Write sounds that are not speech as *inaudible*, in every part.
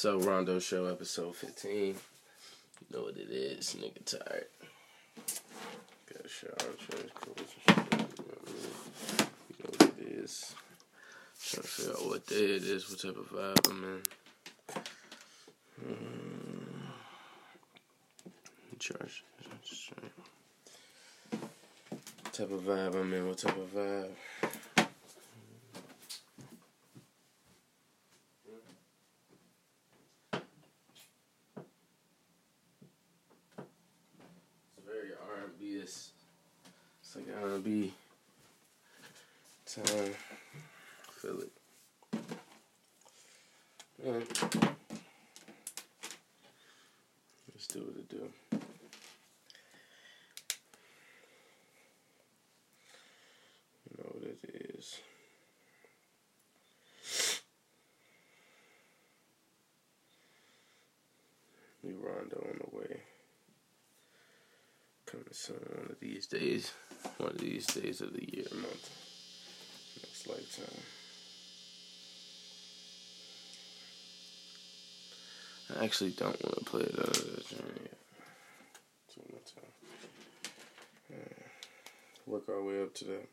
So Rondo Show episode fifteen. You know what it is, nigga tired. Got a shower, change clothes and shit. You know what it is. Trying to figure out what day it is, what type of vibe I'm in. Hmm. Charge. What type of vibe I'm in, what type of vibe. gonna be time. fill it. Let's do what it do. You know what it is. New Rondo on the way. Coming soon one of these days one of these days of the year, month, next lifetime. I actually don't want to play it out of the journey yet. Too much time. Right. Work our way up to that.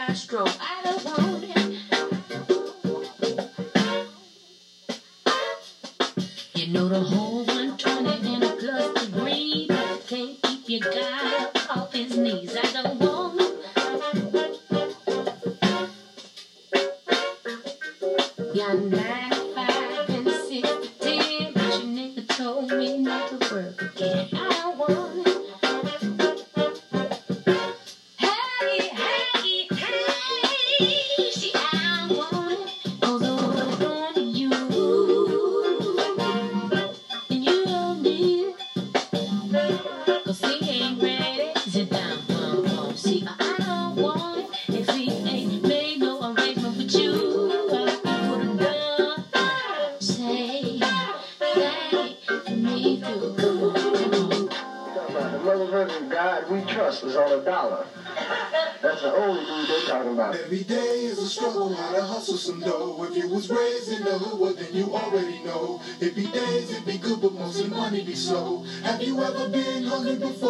Astro. I don't want him. Before?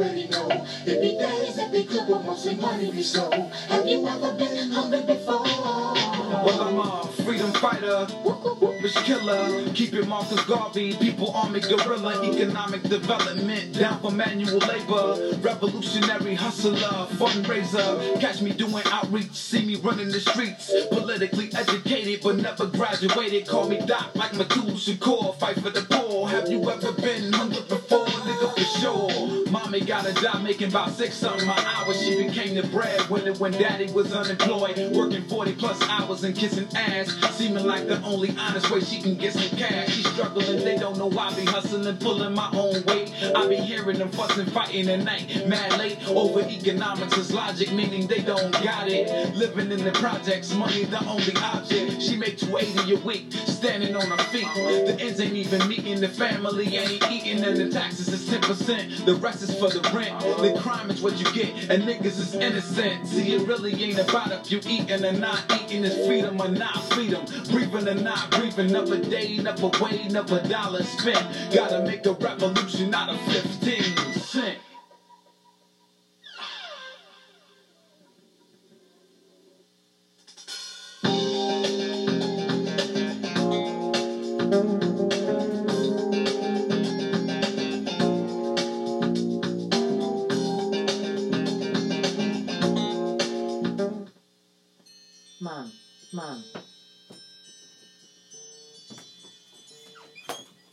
Already know. It be days but mostly money be slow. Have you ever been hungry before? Well, I'm a freedom fighter, rich killer. Keep it Marcus Garvey, people army guerrilla, economic development, down for manual labor, revolutionary hustler, fundraiser. Catch me doing outreach, see me running the streets, politically educated but never graduated. Call me Doc like Mutulu Shakur, fight for the poor. Have you ever been hungry before, nigga, for sure? Mommy got a job making about six something an hour. She became the breadwinner when daddy was unemployed, working 40 plus hours and kissing ass. Seeming like the only honest way she can get some cash. She struggling, they don't know why. I be hustling, pulling my own weight. I be hearing them fussing, fighting at night, mad late over economics is logic, meaning they don't got it. Living in the projects, money the only object. She make 280 a week, standing on her feet. The ends ain't even meeting, the family ain't eating, and the taxes is 10%. The rest is for the rent. The crime is what you get, and niggas is innocent. See, it really ain't about if you eating or not eating, it's freedom or not freedom. Breathing or not breathing, never day, never way, never dollar spent. Gotta make a revolution out of 15 cent.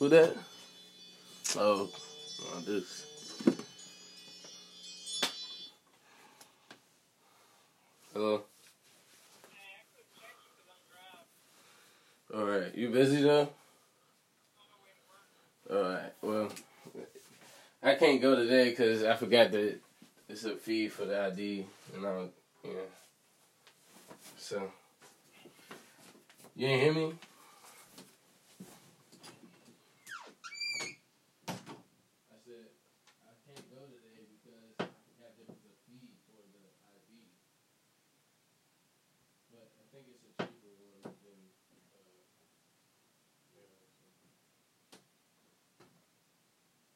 Who that? Oh, oh this. Hello. All right, you busy though? All right. Well, I can't go today because I forgot that it's a fee for the ID, and I, know. So, you ain't hear me? I said I can't go today because I forgot there was a fee for the ID. But I think it's a cheaper one than uh yeah, so.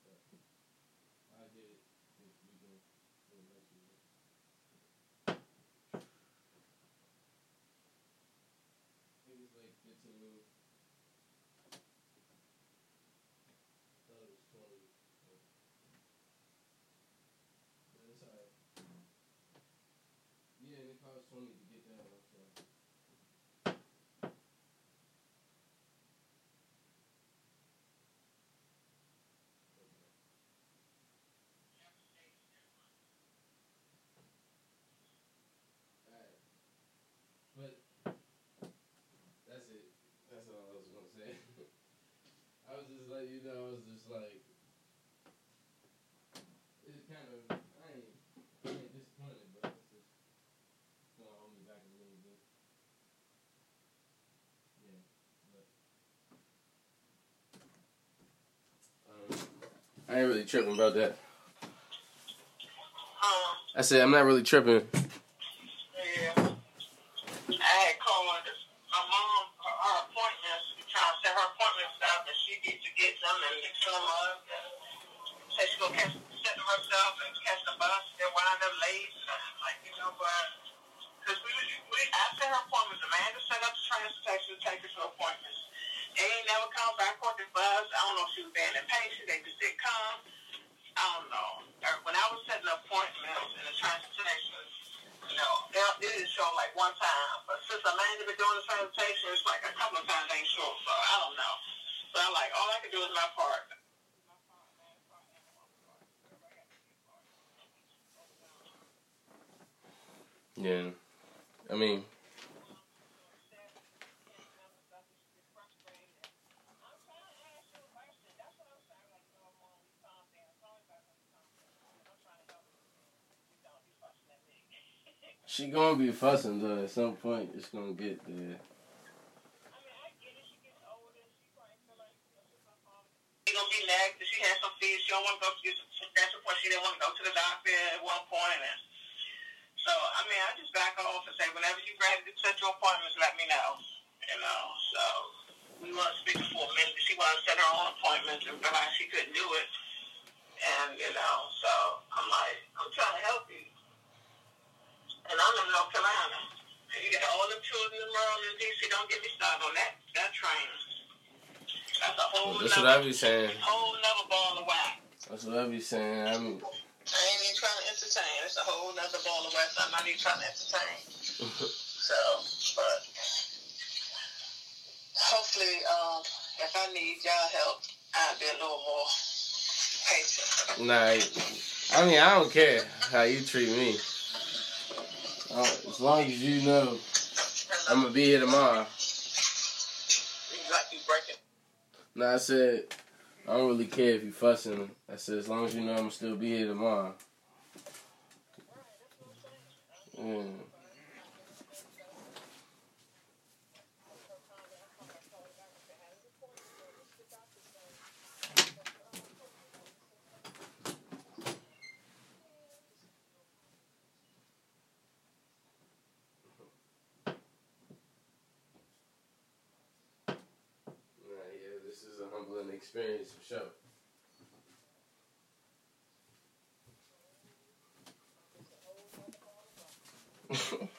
But I get it if we go for the next year. I think it's like fifteen But you know, it's just like it's kind of I ain't, I ain't disappointed, but it's just gonna hold me back a little bit. Yeah, but um, I ain't really tripping about that. Um, I said I'm not really tripping. yeah. I had called one of the- my mom, her, her appointments, trying to set her appointments and she needs to get them and mix them up. And said she gonna catch, set herself and catch the bus. They wind up late. Like, you know what? Because we, we, after her appointments, Amanda set up the transportation to take us to appointments. They ain't never come back on the bus. I don't know if she was being impatient. They just didn't come. I don't know. Er, when I was setting appointments in the transportation, you know, they, they didn't show like one time. But since Amanda been doing the transportation, it's like a couple of times they ain't show. So I don't know. But I'm like, all I can do is my part. Yeah, I mean, she gonna be fussing though. At some point, it's gonna get there. Gonna be next. She had some fees. She don't want to go. That's the point. She didn't want to go to the doctor at one point. And so, I mean, I just back off and say, whenever you're ready to set your appointments, let me know. You know. So we want to speak for a minute. She wanted to set her own appointments and realized she couldn't do it. And you know, so I'm like, I'm trying to help you. And I'm in North Carolina. And you got all the children in Maryland and DC. Don't get me started on that that train. That's a whole That's what I be saying. whole nother ball of wax. That's what I be saying. I mean, I ain't even trying to entertain. It's a whole nother ball of wax. I'm not even trying to entertain. *laughs* So, but hopefully, um, if I need y'all help, I'll be a little more patient. nah. I mean, I don't care how you treat me. Uh, as long as you know I'm gonna be here tomorrow. You like you breaking. Nah, I said I don't really care if you fussing. I said as long as you know I'm gonna still be here tomorrow. Yeah. Experience for sure. *laughs*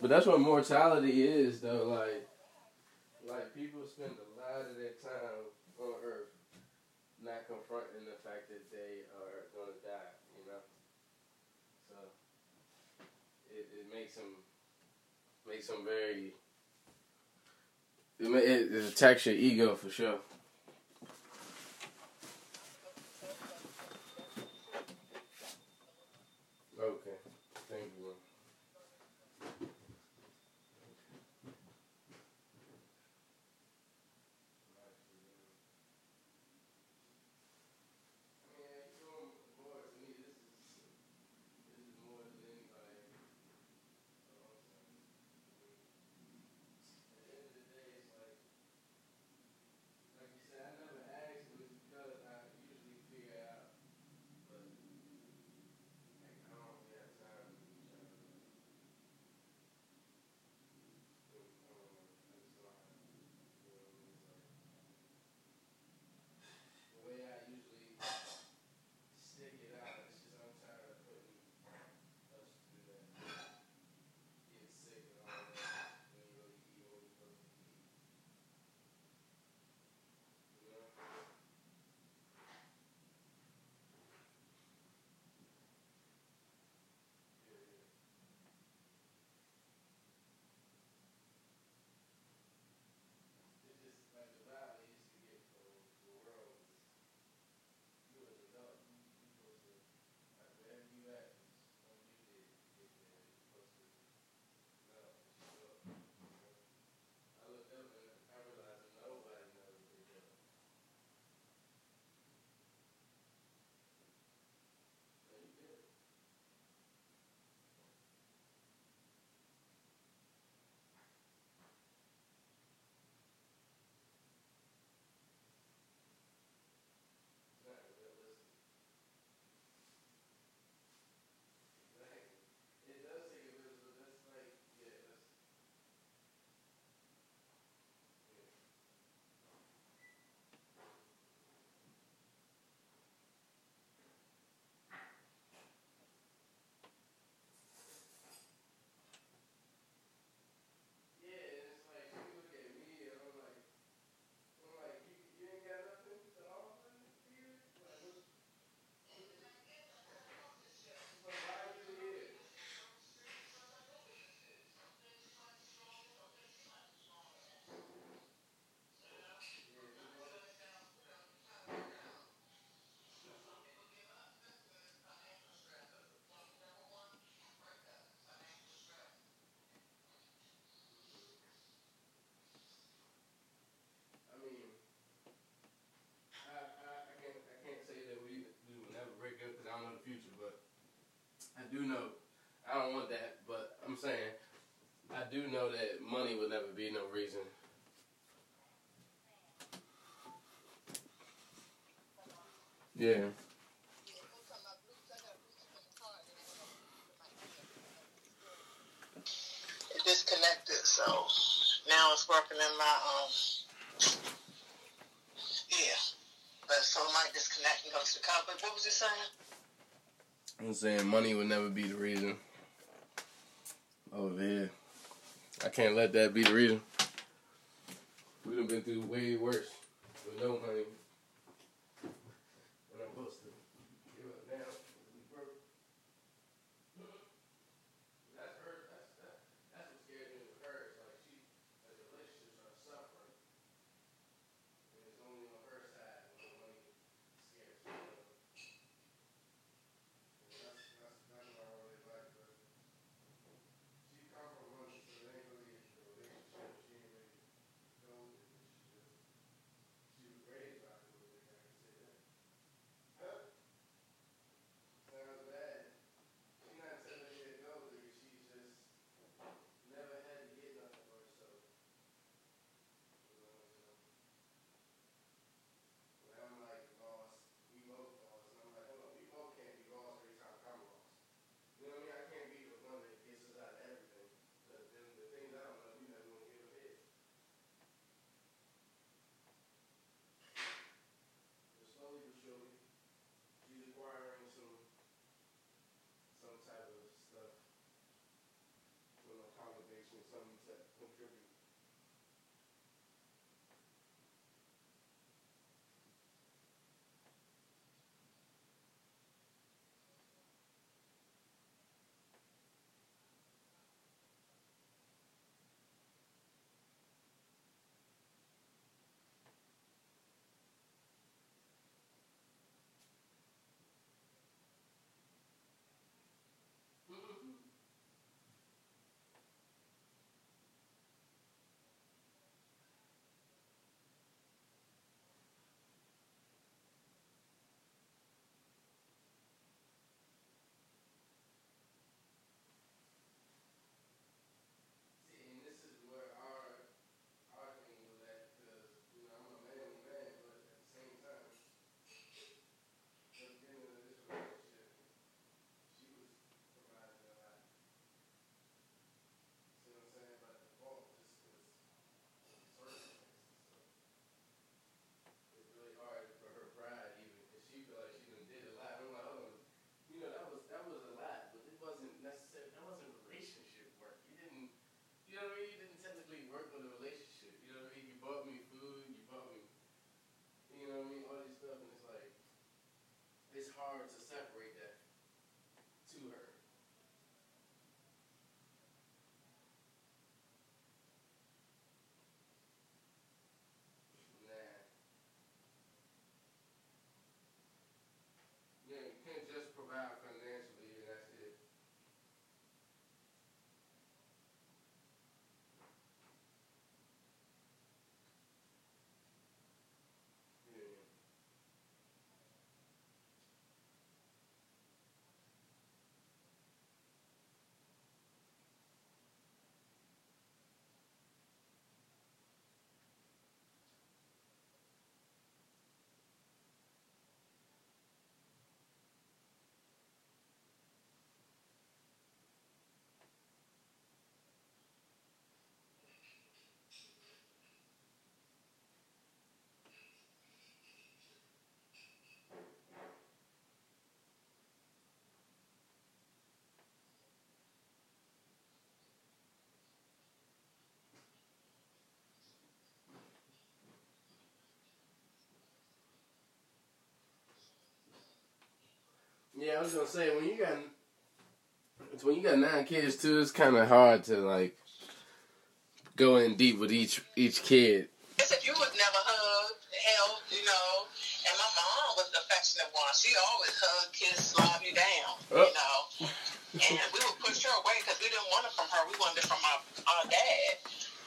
but that's what mortality is, though. Like, like people spend a lot of their time on Earth not confronting the fact that they are gonna die. You know, so it, it makes them makes them very it, it, it attacks your ego for sure. do know I don't want that, but I'm saying I do know that money would never be no reason. Yeah. It disconnected, so now it's working in my um. Yeah, but so my might disconnect and to the. But what was it saying? I'm saying money would never be the reason. Over here. I can't let that be the reason. We'd have been through way worse with no money. Yeah, I was gonna say when you got when you got nine kids too, it's kind of hard to like go in deep with each each kid. I said you would never hug, help, you know. And my mom was the affectionate one. She always hugged, kissed, slob you down, oh. you know. and we would push her away because we didn't want it from her. We wanted it from our, our dad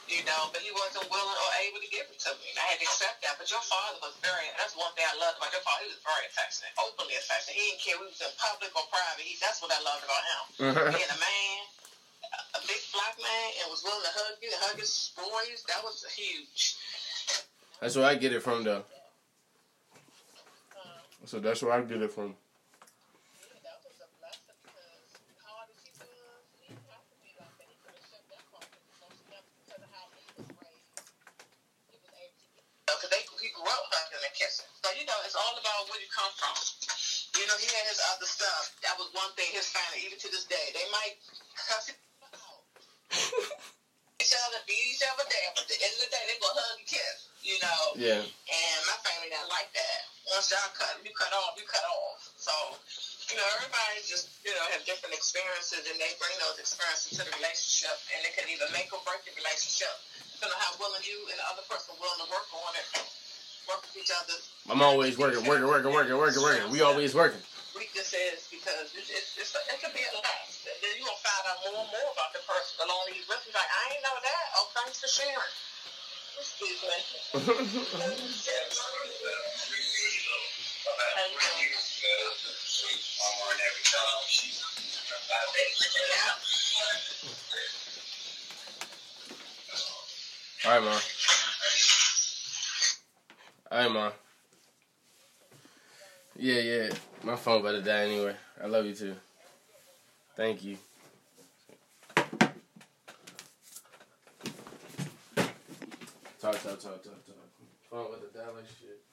you know, but he wasn't willing or able to give it to me. And I had to accept that. But your father was very, that's one thing I loved about your father. He was very affectionate, openly affectionate. He didn't care if we was in public or private. He, that's what I loved about him. *laughs* Being a man, a big black man, and was willing to hug you, hug his boys, that was huge. That's where I get it from, though. So that's where I get it from. Yeah, that was a blessing because hard as he was, he didn't have to be like that. He could have shut that part because you know, because of how he was raised, he was able to. Because they he grew up hugging and kissing. So you know, where you come from. You know, he had his other stuff. That was one thing. His family, even to this day, they might cuss each other out, *laughs* each other, beat each other down. But at the end of the day, they gonna hug and kiss. You know. Yeah. And my family not like that. Once y'all cut, you cut off, you cut off. So, you know, everybody just, you know, have different experiences and they bring those experiences to the relationship and it can either make or break the relationship. Depending on how willing you and the other person willing to work on it. Work with each other. I'm always working, working, working, working, working, working. We always working. Weaknesses because it's, it's, it's, it could be a lot. Then you're going to find out more and more about the person. The longer he's with you, like, I ain't know that. Oh, thanks for sharing. Excuse me. All right, ma. All right, ma. Yeah, yeah. My phone about to die anyway. I love you too. Thank you. Talk, talk, talk, talk, talk. Phone about to die like shit.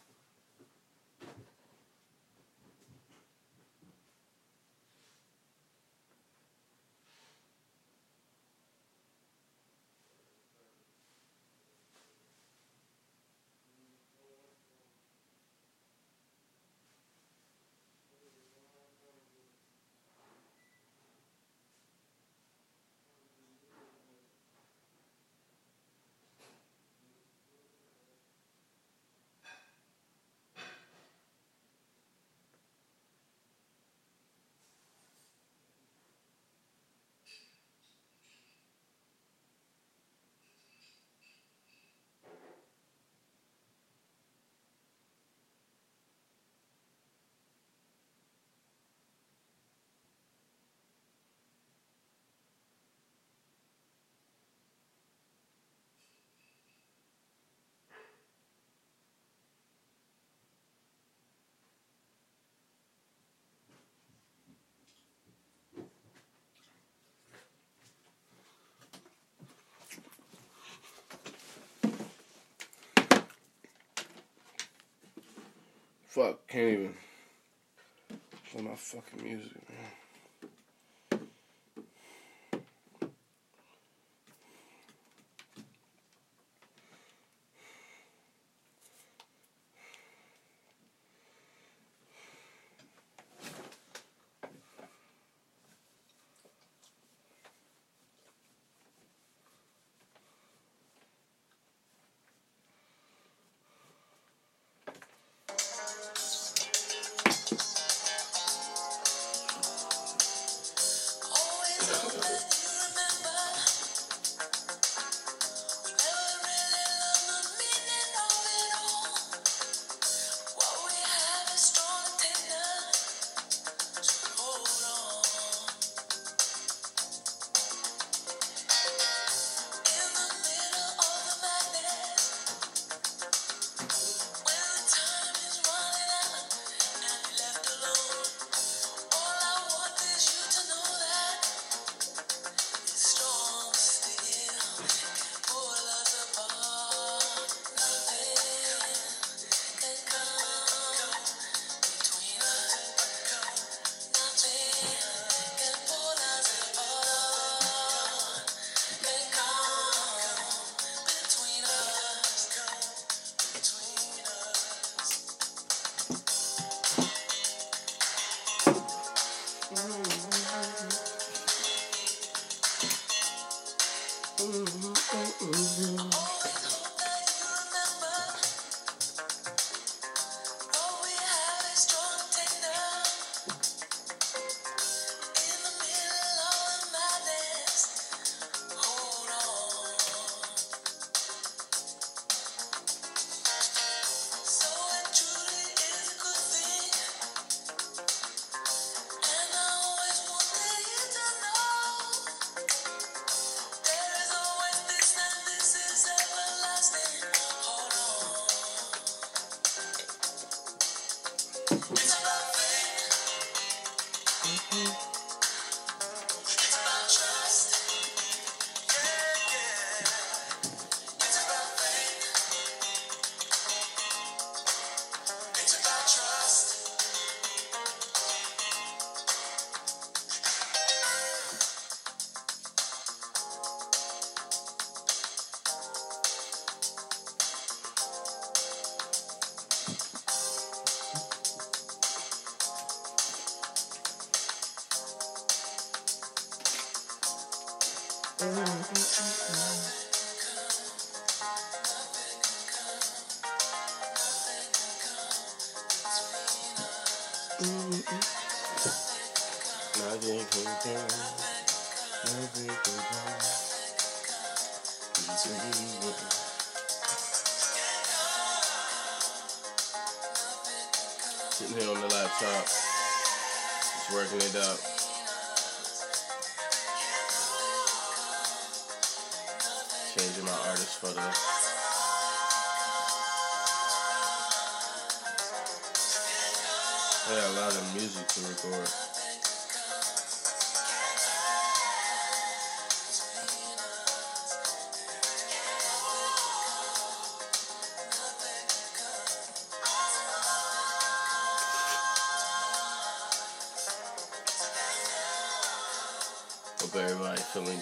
Fuck, can't even. Play my fucking music,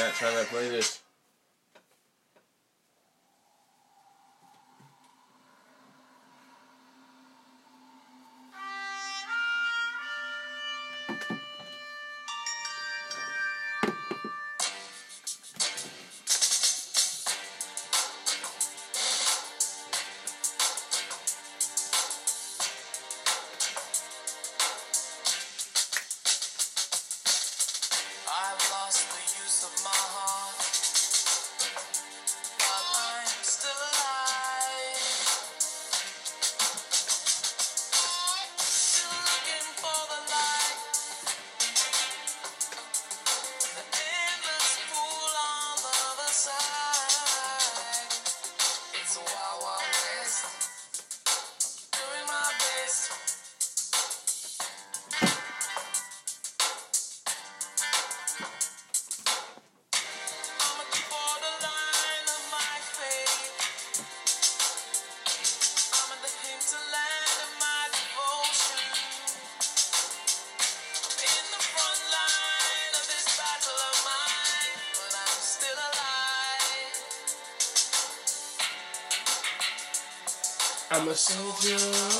that time I play this. o de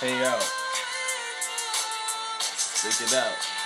Hang out. Stick it out.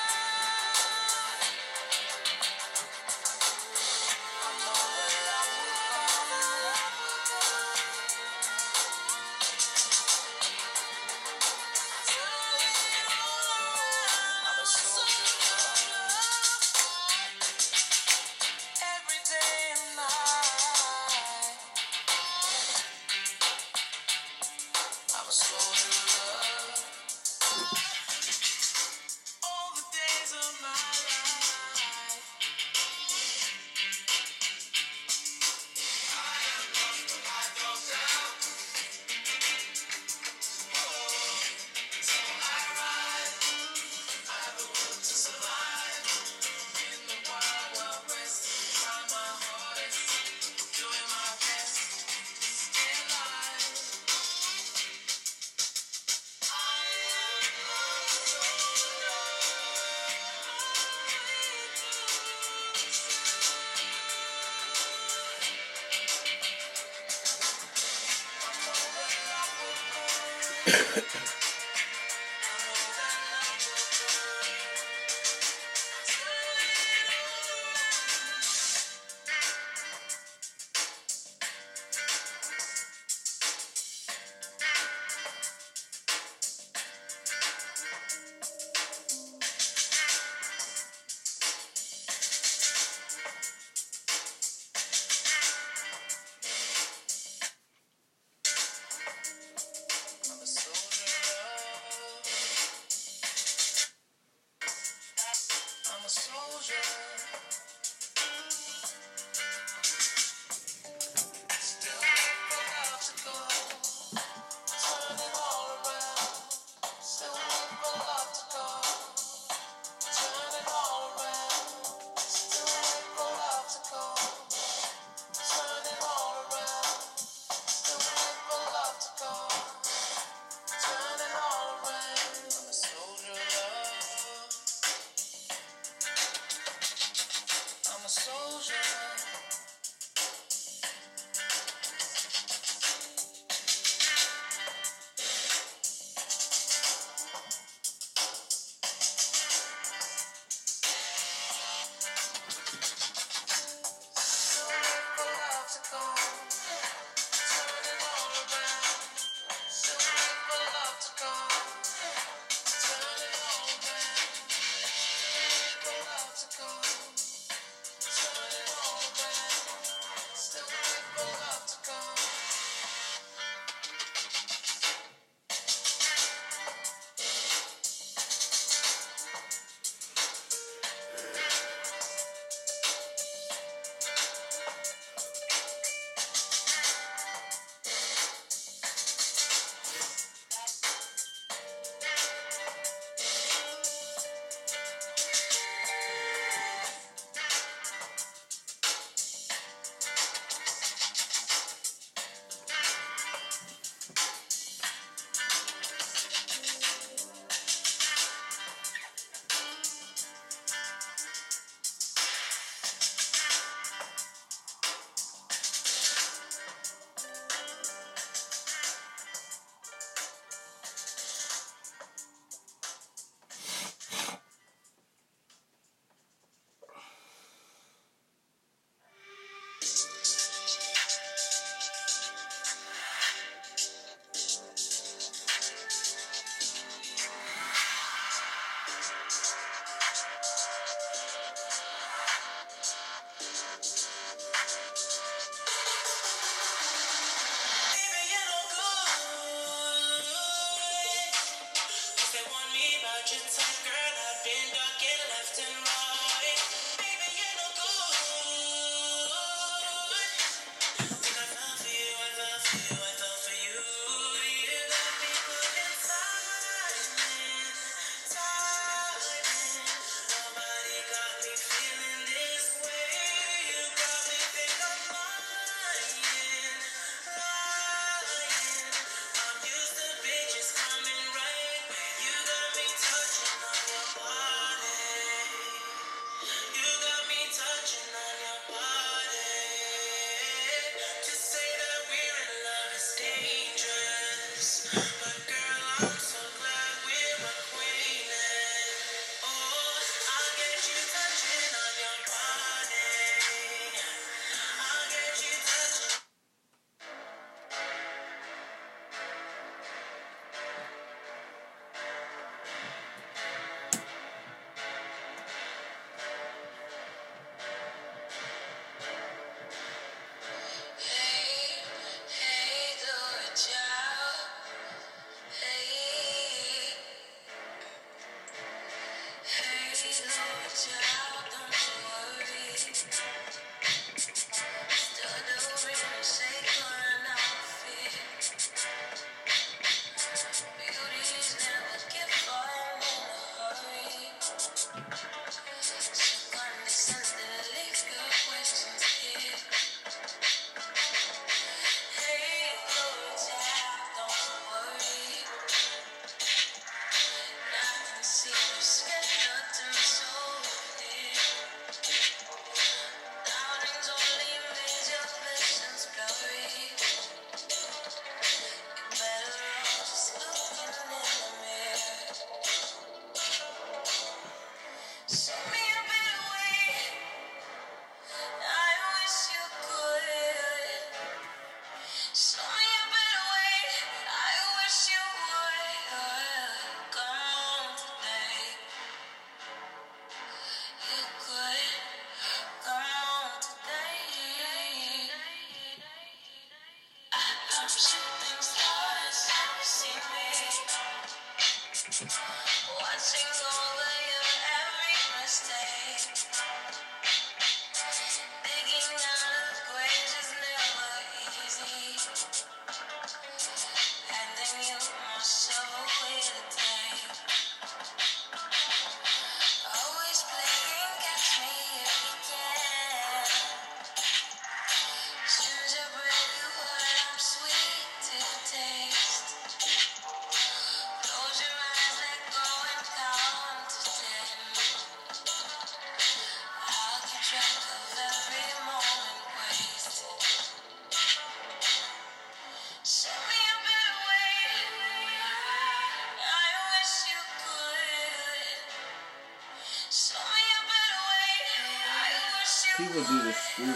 people do this stupid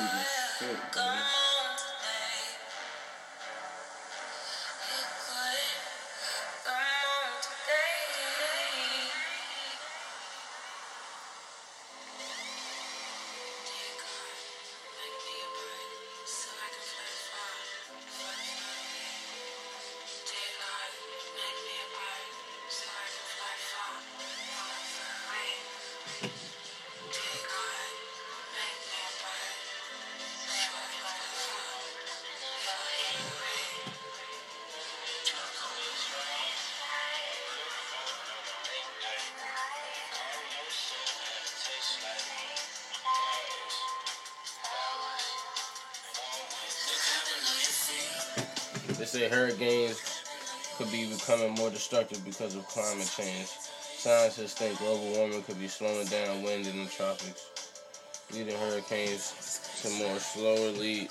shit, man. Say hurricanes could be becoming more destructive because of climate change. Scientists think global warming could be slowing down wind in the tropics, leading hurricanes to more slowly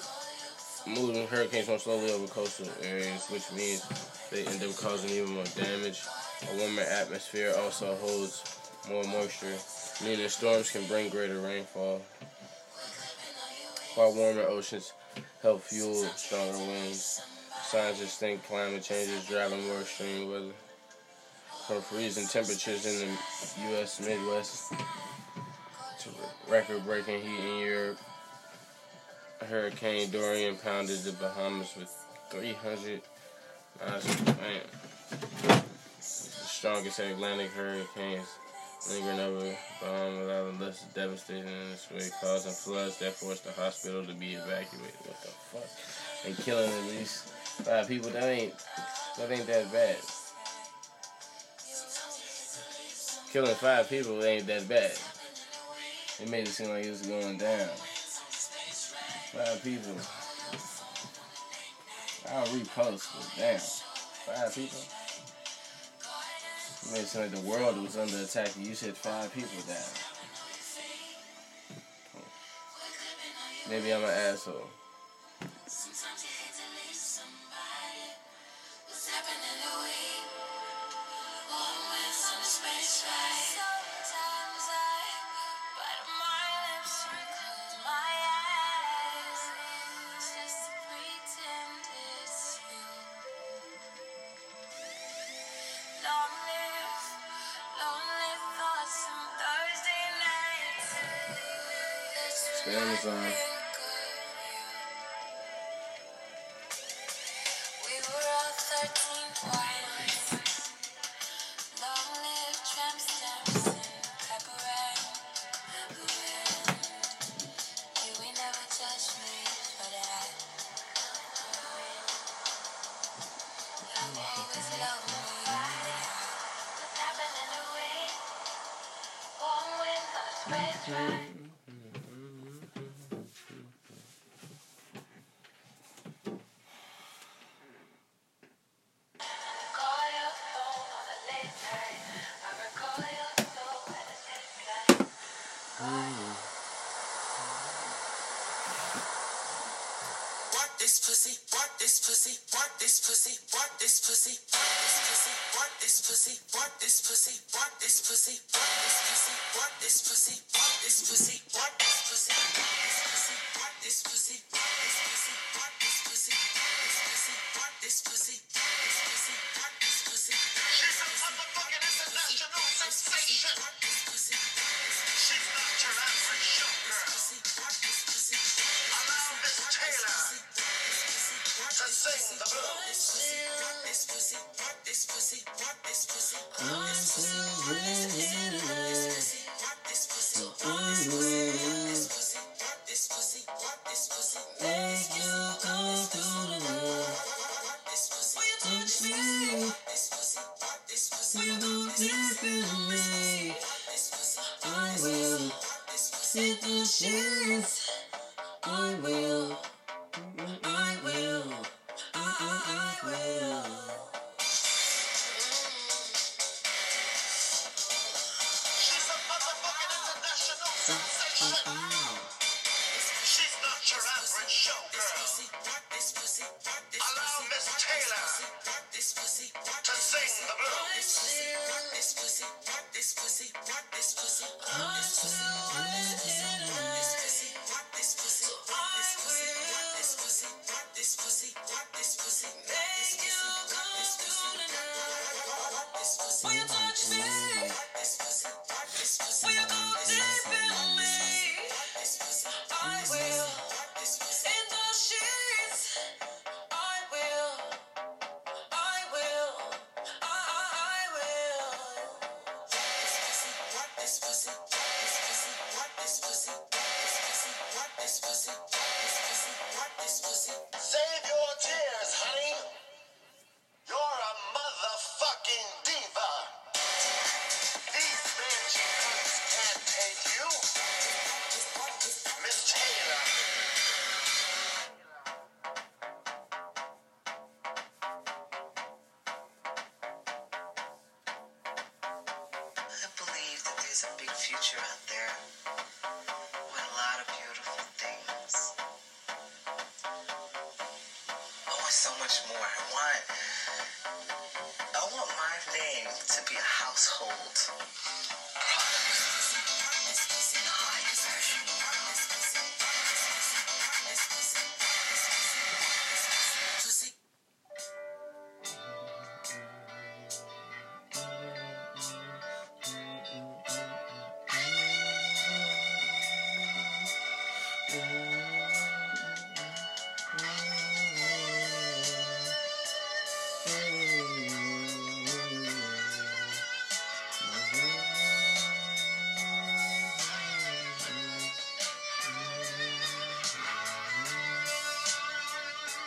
moving hurricanes more slowly over coastal areas, which means they end up causing even more damage. A warmer atmosphere also holds more moisture, meaning storms can bring greater rainfall. While warmer oceans help fuel stronger winds, scientists think climate change is driving more extreme weather. From freezing temperatures in the U.S. Midwest to record-breaking heat in Europe, Hurricane Dorian pounded the Bahamas with 300 miles per. It's the strongest Atlantic hurricanes lingering over Bahamas Island, thus devastating in this way, causing floods that forced the hospital to be evacuated. What the fuck? And killing at least five people. That ain't that ain't that bad. Killing five people ain't that bad. It made it seem like it was going down. Five people. I'll repost, but damn. Five people? It made it seem like the world was under attack and you said five people down. Maybe I'm an asshole. She's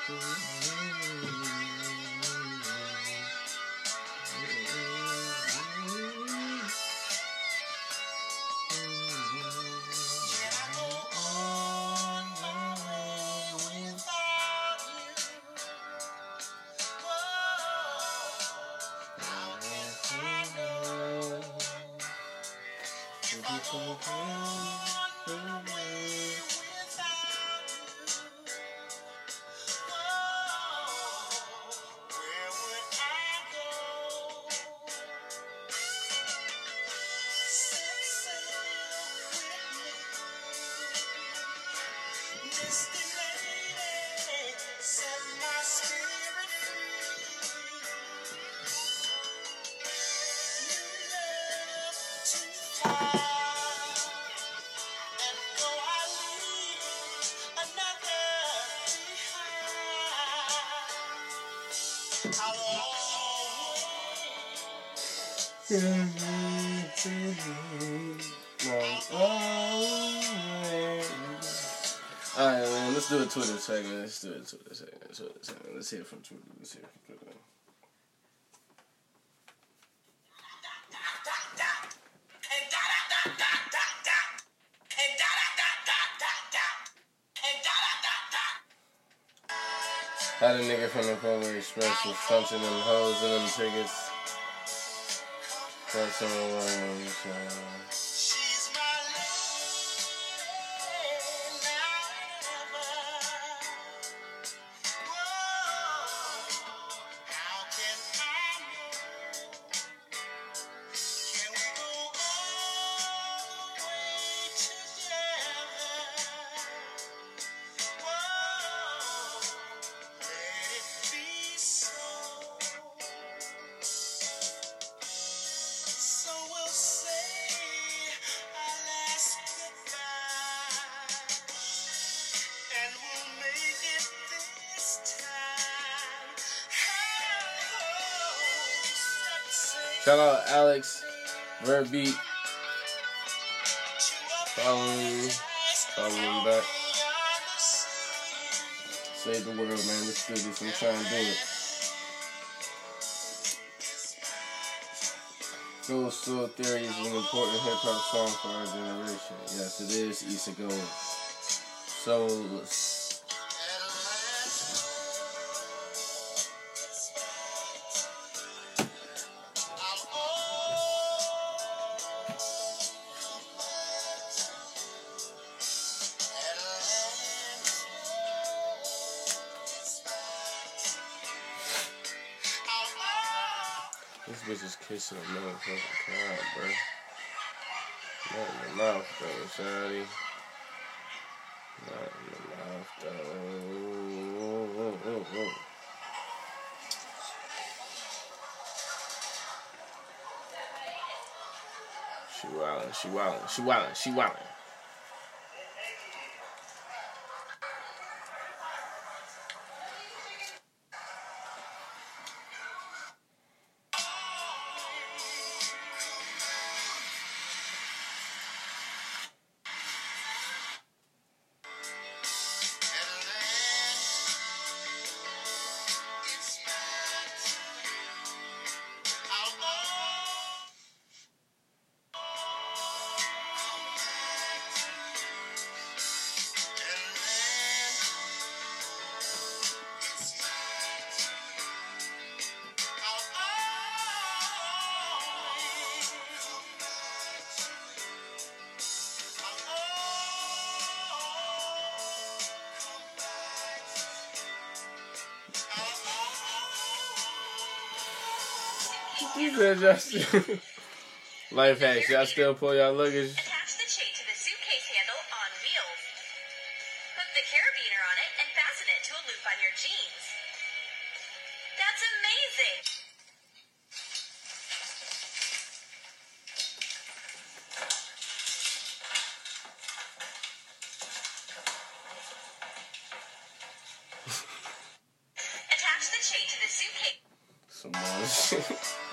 Mm-hmm. Alright, man, let's do a Twitter segment. Let's do a Twitter segment. Twitter segment. Let's hear it from Twitter. Let's hear from Twitter. Had a nigga from the Polar Express was punching them hoes in them tickets. That's some of Alex, Verbeat. Follow him, follow him back. Save the world, man. Let's do this. I'm trying to do it. Ghost Soul Theory is an important hip hop song for our generation. Yes, it is. Issa Gold. Soulless. A motherfucking crowd, bro. Not in the mouth, though, shawty. Not in the mouth, though. She wildin', she wildin', she wildin', she wildin'. Said Justin. *laughs* Life hacks. Y'all still pull y'all luggage? Attach the chain to the suitcase handle on wheels. Put the carabiner on it and fasten it to a loop on your jeans. That's amazing! *laughs* Attach the chain to the suitcase. Some *laughs*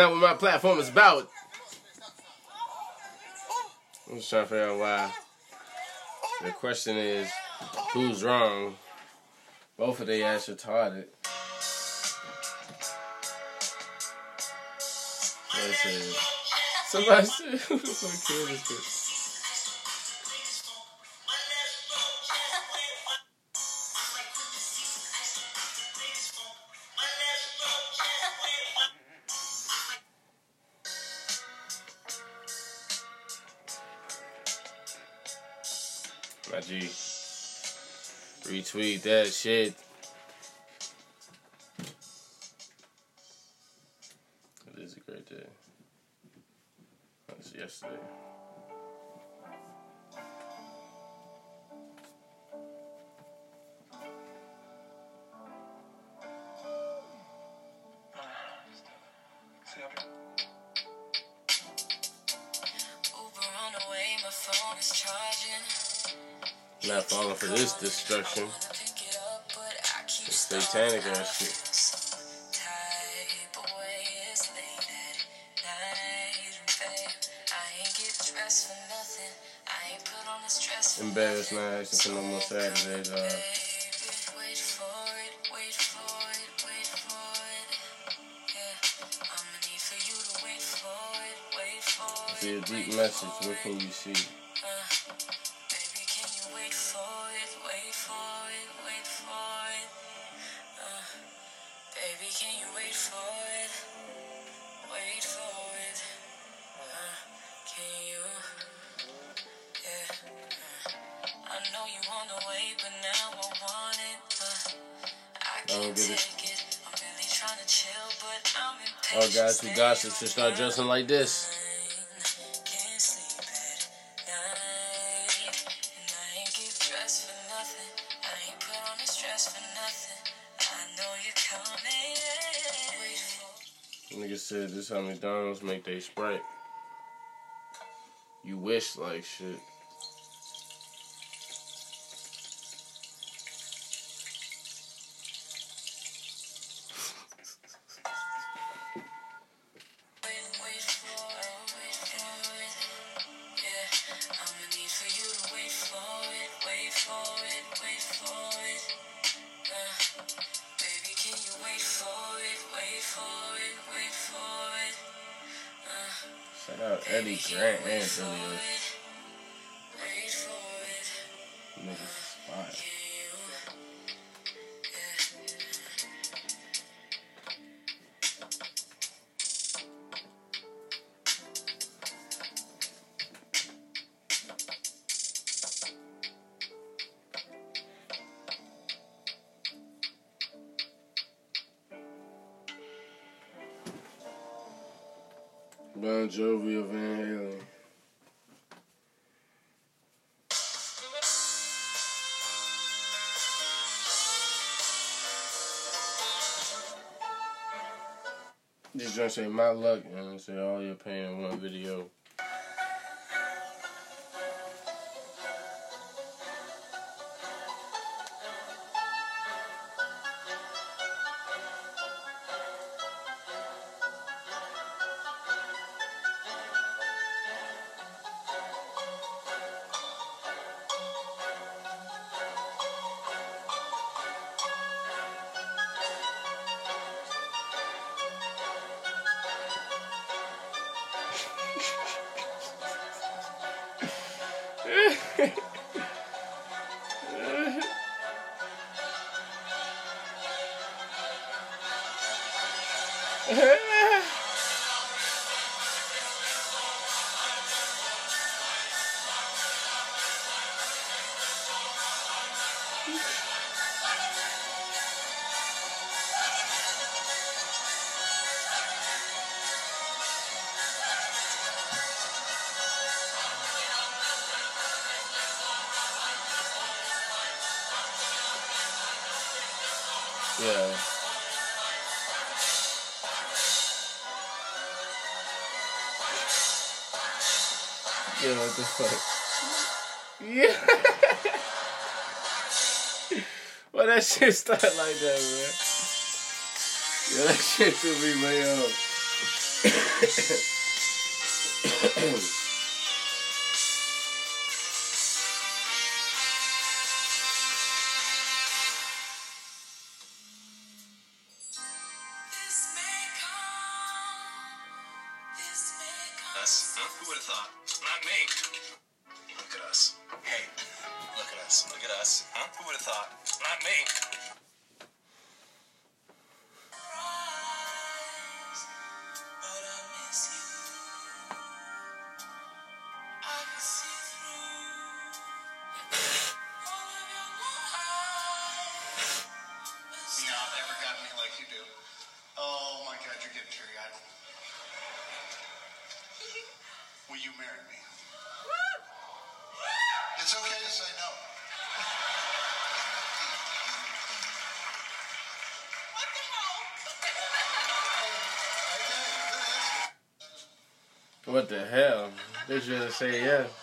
not what my platform is about. I'm just trying to figure out why. The question is, who's wrong? Both of they ass retarded. That's it. Somebody said, who's gonna kill Retweet that shit. It is a great day. That's yesterday. Uber on the my phone is charging. Not falling for this destruction. Satanic ass shit. Embarrassed not asking for no more Saturdays. Uh, see a deep message. What can you see? Uh, baby, can you wait for it? Wait for it, wait for it. Baby, can you wait for it? Wait for it. Uh, can you? Yeah. Uh, I know you on the way, but now I want it. But I can't take it. it. I'm really trying to chill, but I'm. Oh, guys, we got this. Just not dressing like this. Said this how McDonald's make they Sprite. You wish like shit. And This joint say my luck and say all your pain in one video. Yeah. *laughs* Yeah, what the fuck? Yeah. Why that shit start like that, man? Yeah, that shit threw me way off. The hell? They should say yeah. drinks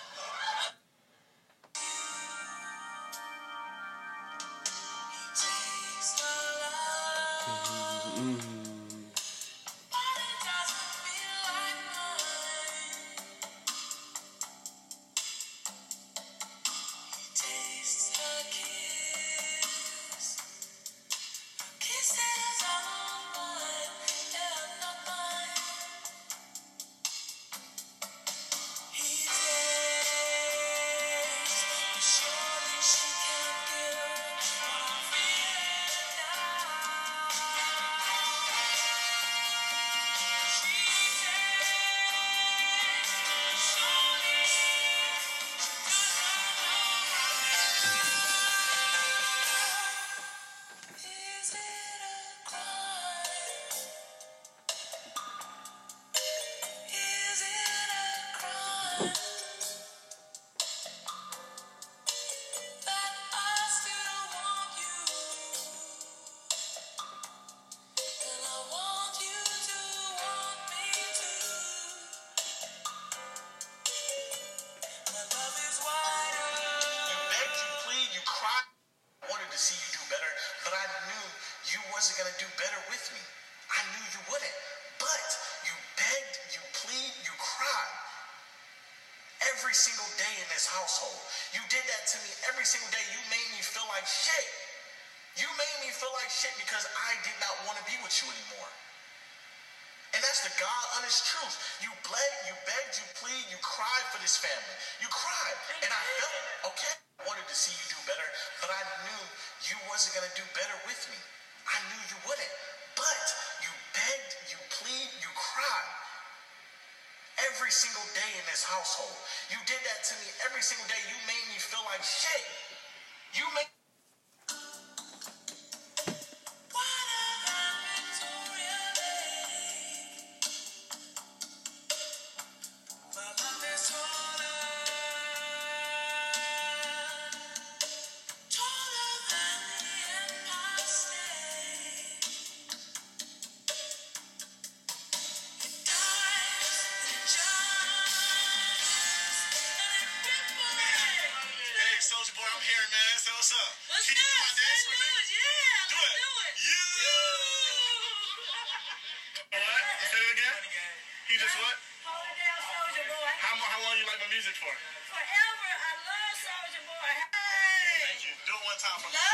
forever. I love Soldier Boy. Hey. Thank you. Do it one time for me.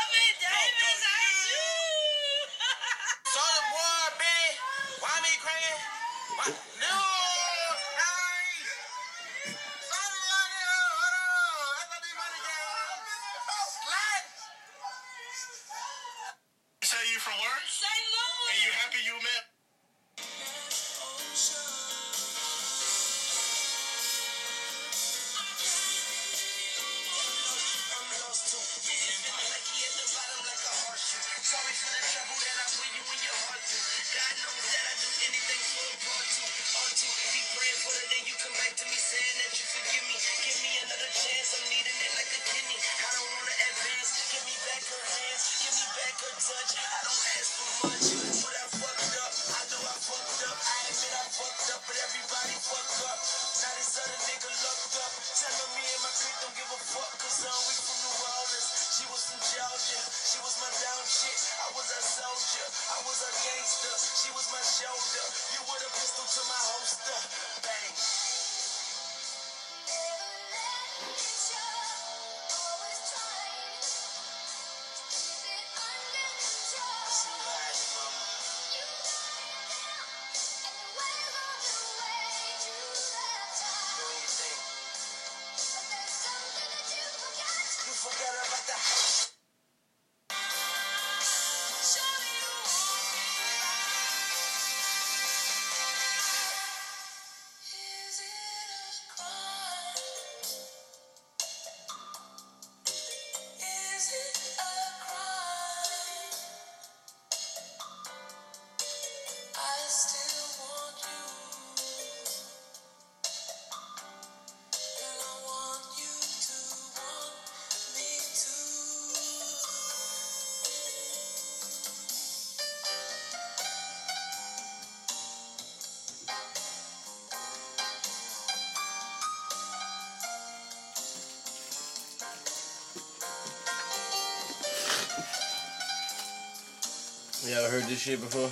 Y'all heard this shit before?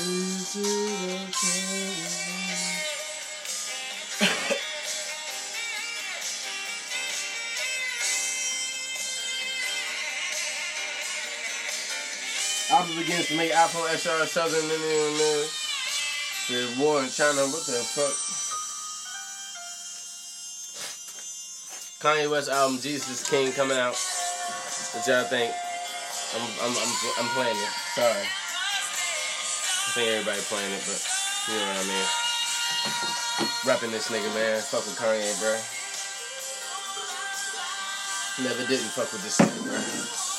Is it *laughs* okay? Begins to make iPhone XR Southern in the War in China. What the fuck? Kanye West album Jesus King coming out. What y'all think? I'm I'm I'm, I'm playing it. Sorry. I think everybody playing it, but you know what I mean. Rapping this nigga, man. Fuck with Kanye, bro. Never didn't fuck with this nigga, bro.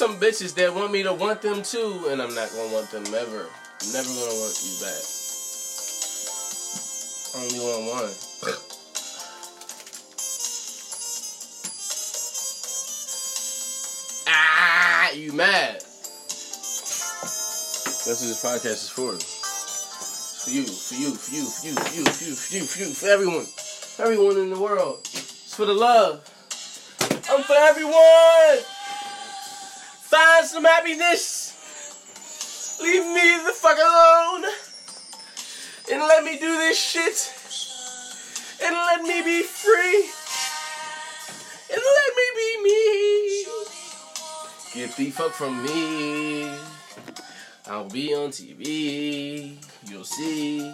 some bitches that want me to want them too, and I'm not gonna want them ever. I'm never gonna want you back. I only want one. *coughs* ah, you mad? That's what this podcast is for. It's for you, for you, for you, for you, for you, for you, for you, for you, for everyone, everyone in the world. It's for the love. I'm for everyone some happiness. Leave me the fuck alone. And let me do this shit. And let me be free. And let me be me. Get the fuck from me. I'll be on TV. You'll see.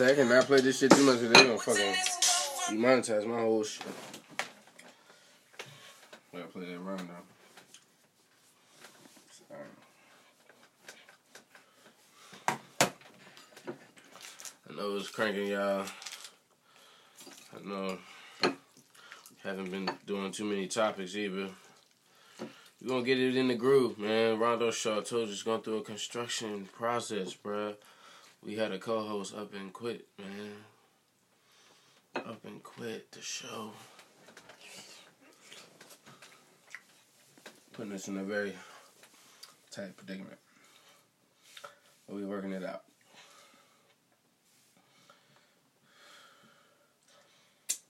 Say, I cannot play this shit too much because they gonna fucking demonetize my whole shit. Gotta play that round now. Sorry. I know it's cranking y'all. I know haven't been doing too many topics either. We're gonna get it in the groove, man. Rondo Show told you it's going through a construction process, bruh. We had a co-host up and quit, man. Up and quit the show. Putting us in a very tight predicament. But we working it out.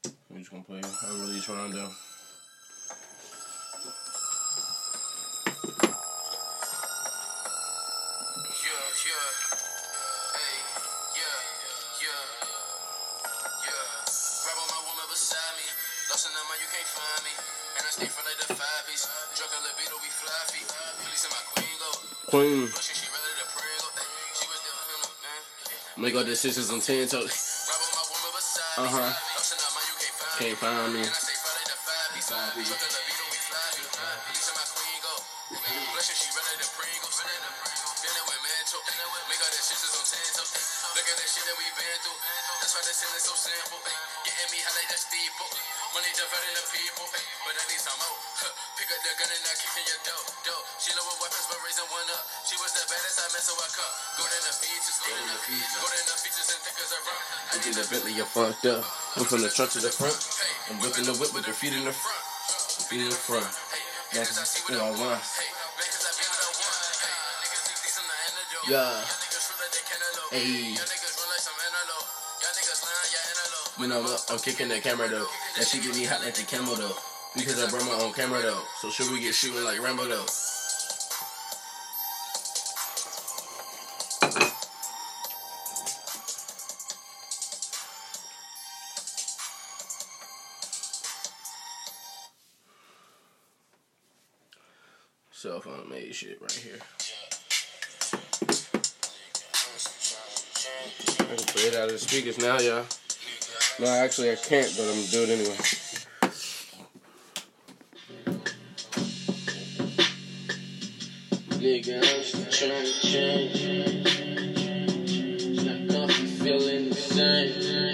We're just gonna play unreleased Rondo. Yeah, yeah. Hey, yeah, yeah, yeah. Grab on my woman beside me. Lost in the mind, you can't find me. And I stay for like the five piece. Drunk a libido, we fly feet. Police in my queen go. Queen, Pushing, she ready to pringle. She was there, you know, man. make all decisions on ten toes. Grab on my woman beside me. Uh huh. Can't find me. Fucked up. I'm from the trunk to the front. I'm whipping the whip with the feet in the front. Feet in the front. That's what I want. Yeah. Hey. When I'm up, I'm kicking the camera though. That shit get me hot like the camel though. Because I brought my own camera though. So should we get shooting like Rambo though? Cell phone made shit right here. I can play it out of the speakers now, y'all. No, actually I can't, but I'm gonna do it anyway. Nigga, I'm trying to change. Like coffee feeling the same.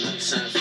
That shift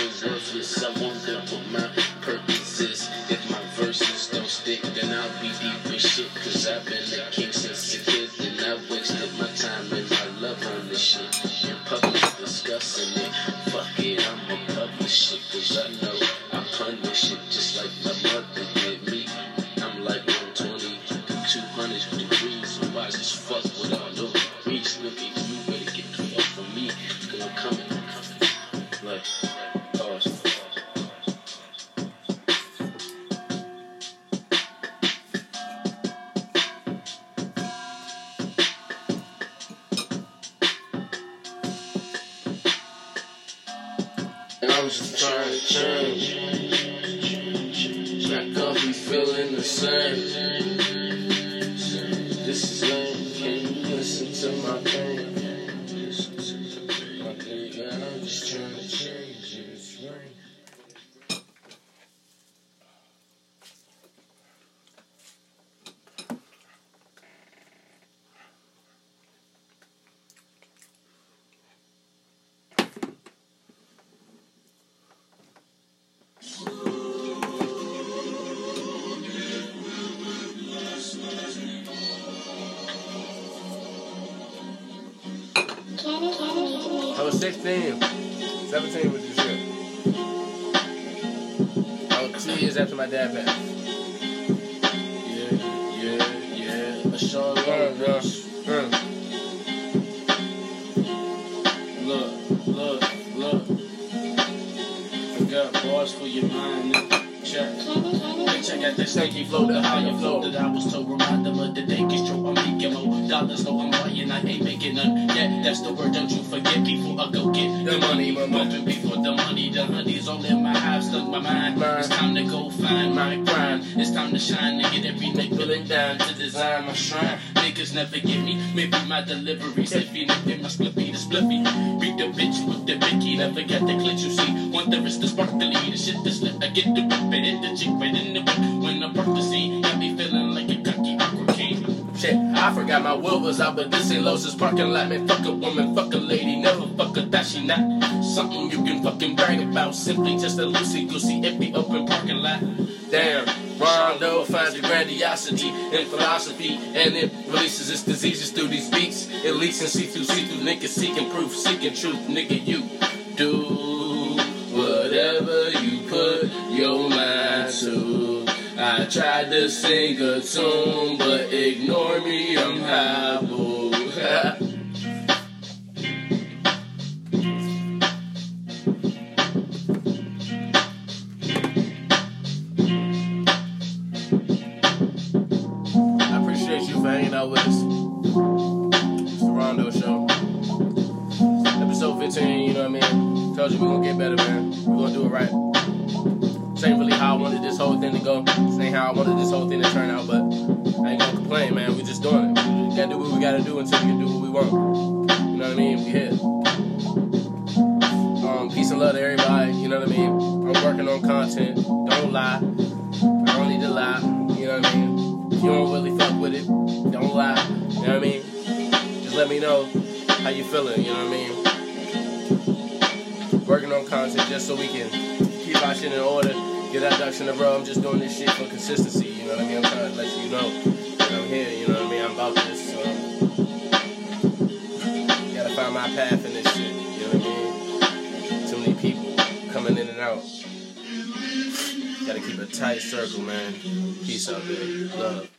bars for your mind. Check. Check out that stanky flow, the higher flow that I was told. Remind them of the day, get stroke, I'm making more dollars. though I'm buying, I ain't making none. Yeah, that's the word, don't you forget. Before I go get the money, my moving before the money. The honey's all in my hive, stuck my mind. It's time to go find my grind. It's time to shine and get every nickel and dime to design my shrine. Niggas never get me, maybe my delivery slippy, nigga, my spliffy, the spliffy. Beat the bitch with the Vicky, never get the clit, you see. Wonder is the sparkly, the shit that's lit. I get the whip and the chick right in the whip. When I park the scene, got me feeling I forgot my will was out, but this ain't Losa's parking lot. Man, fuck a woman, fuck a lady, never fuck a that she not. Something you can fucking brag about. Simply just a loosey goosey, iffy open parking lot. Damn, Rondo finds the grandiosity in philosophy, and it releases its diseases through these beats. It leaks and see through, see through niggas seeking proof, seeking truth. Nigga, you do whatever you put your mind to. I tried to sing a tune, but ignore me, I'm high. *laughs* I appreciate you for hanging out with us. It's the Rondo Show. Episode 15, you know what I mean? Told you we're gonna get better, man. We're gonna do it right. This ain't really how I wanted this whole thing to go. This ain't how I wanted this whole thing to turn out, but I ain't gonna complain, man. We just doing it. We gotta do what we gotta do until we can do what we want. You know what I mean? We here. Um, peace and love to everybody. You know what I mean? I'm working on content. Don't lie. I don't need to lie. You know what I mean? If you don't really fuck with it, don't lie. You know what I mean? Just let me know how you feeling. You know what I mean? Working on content just so we can shit in order, get our ducks in a row. I'm just doing this shit for consistency. You know what I mean? I'm trying to let you know that I'm here. You know what I mean? I'm about this. So gotta find my path in this shit. You know what I mean? Too many people coming in and out. Gotta keep a tight circle, man. Peace out there. Love.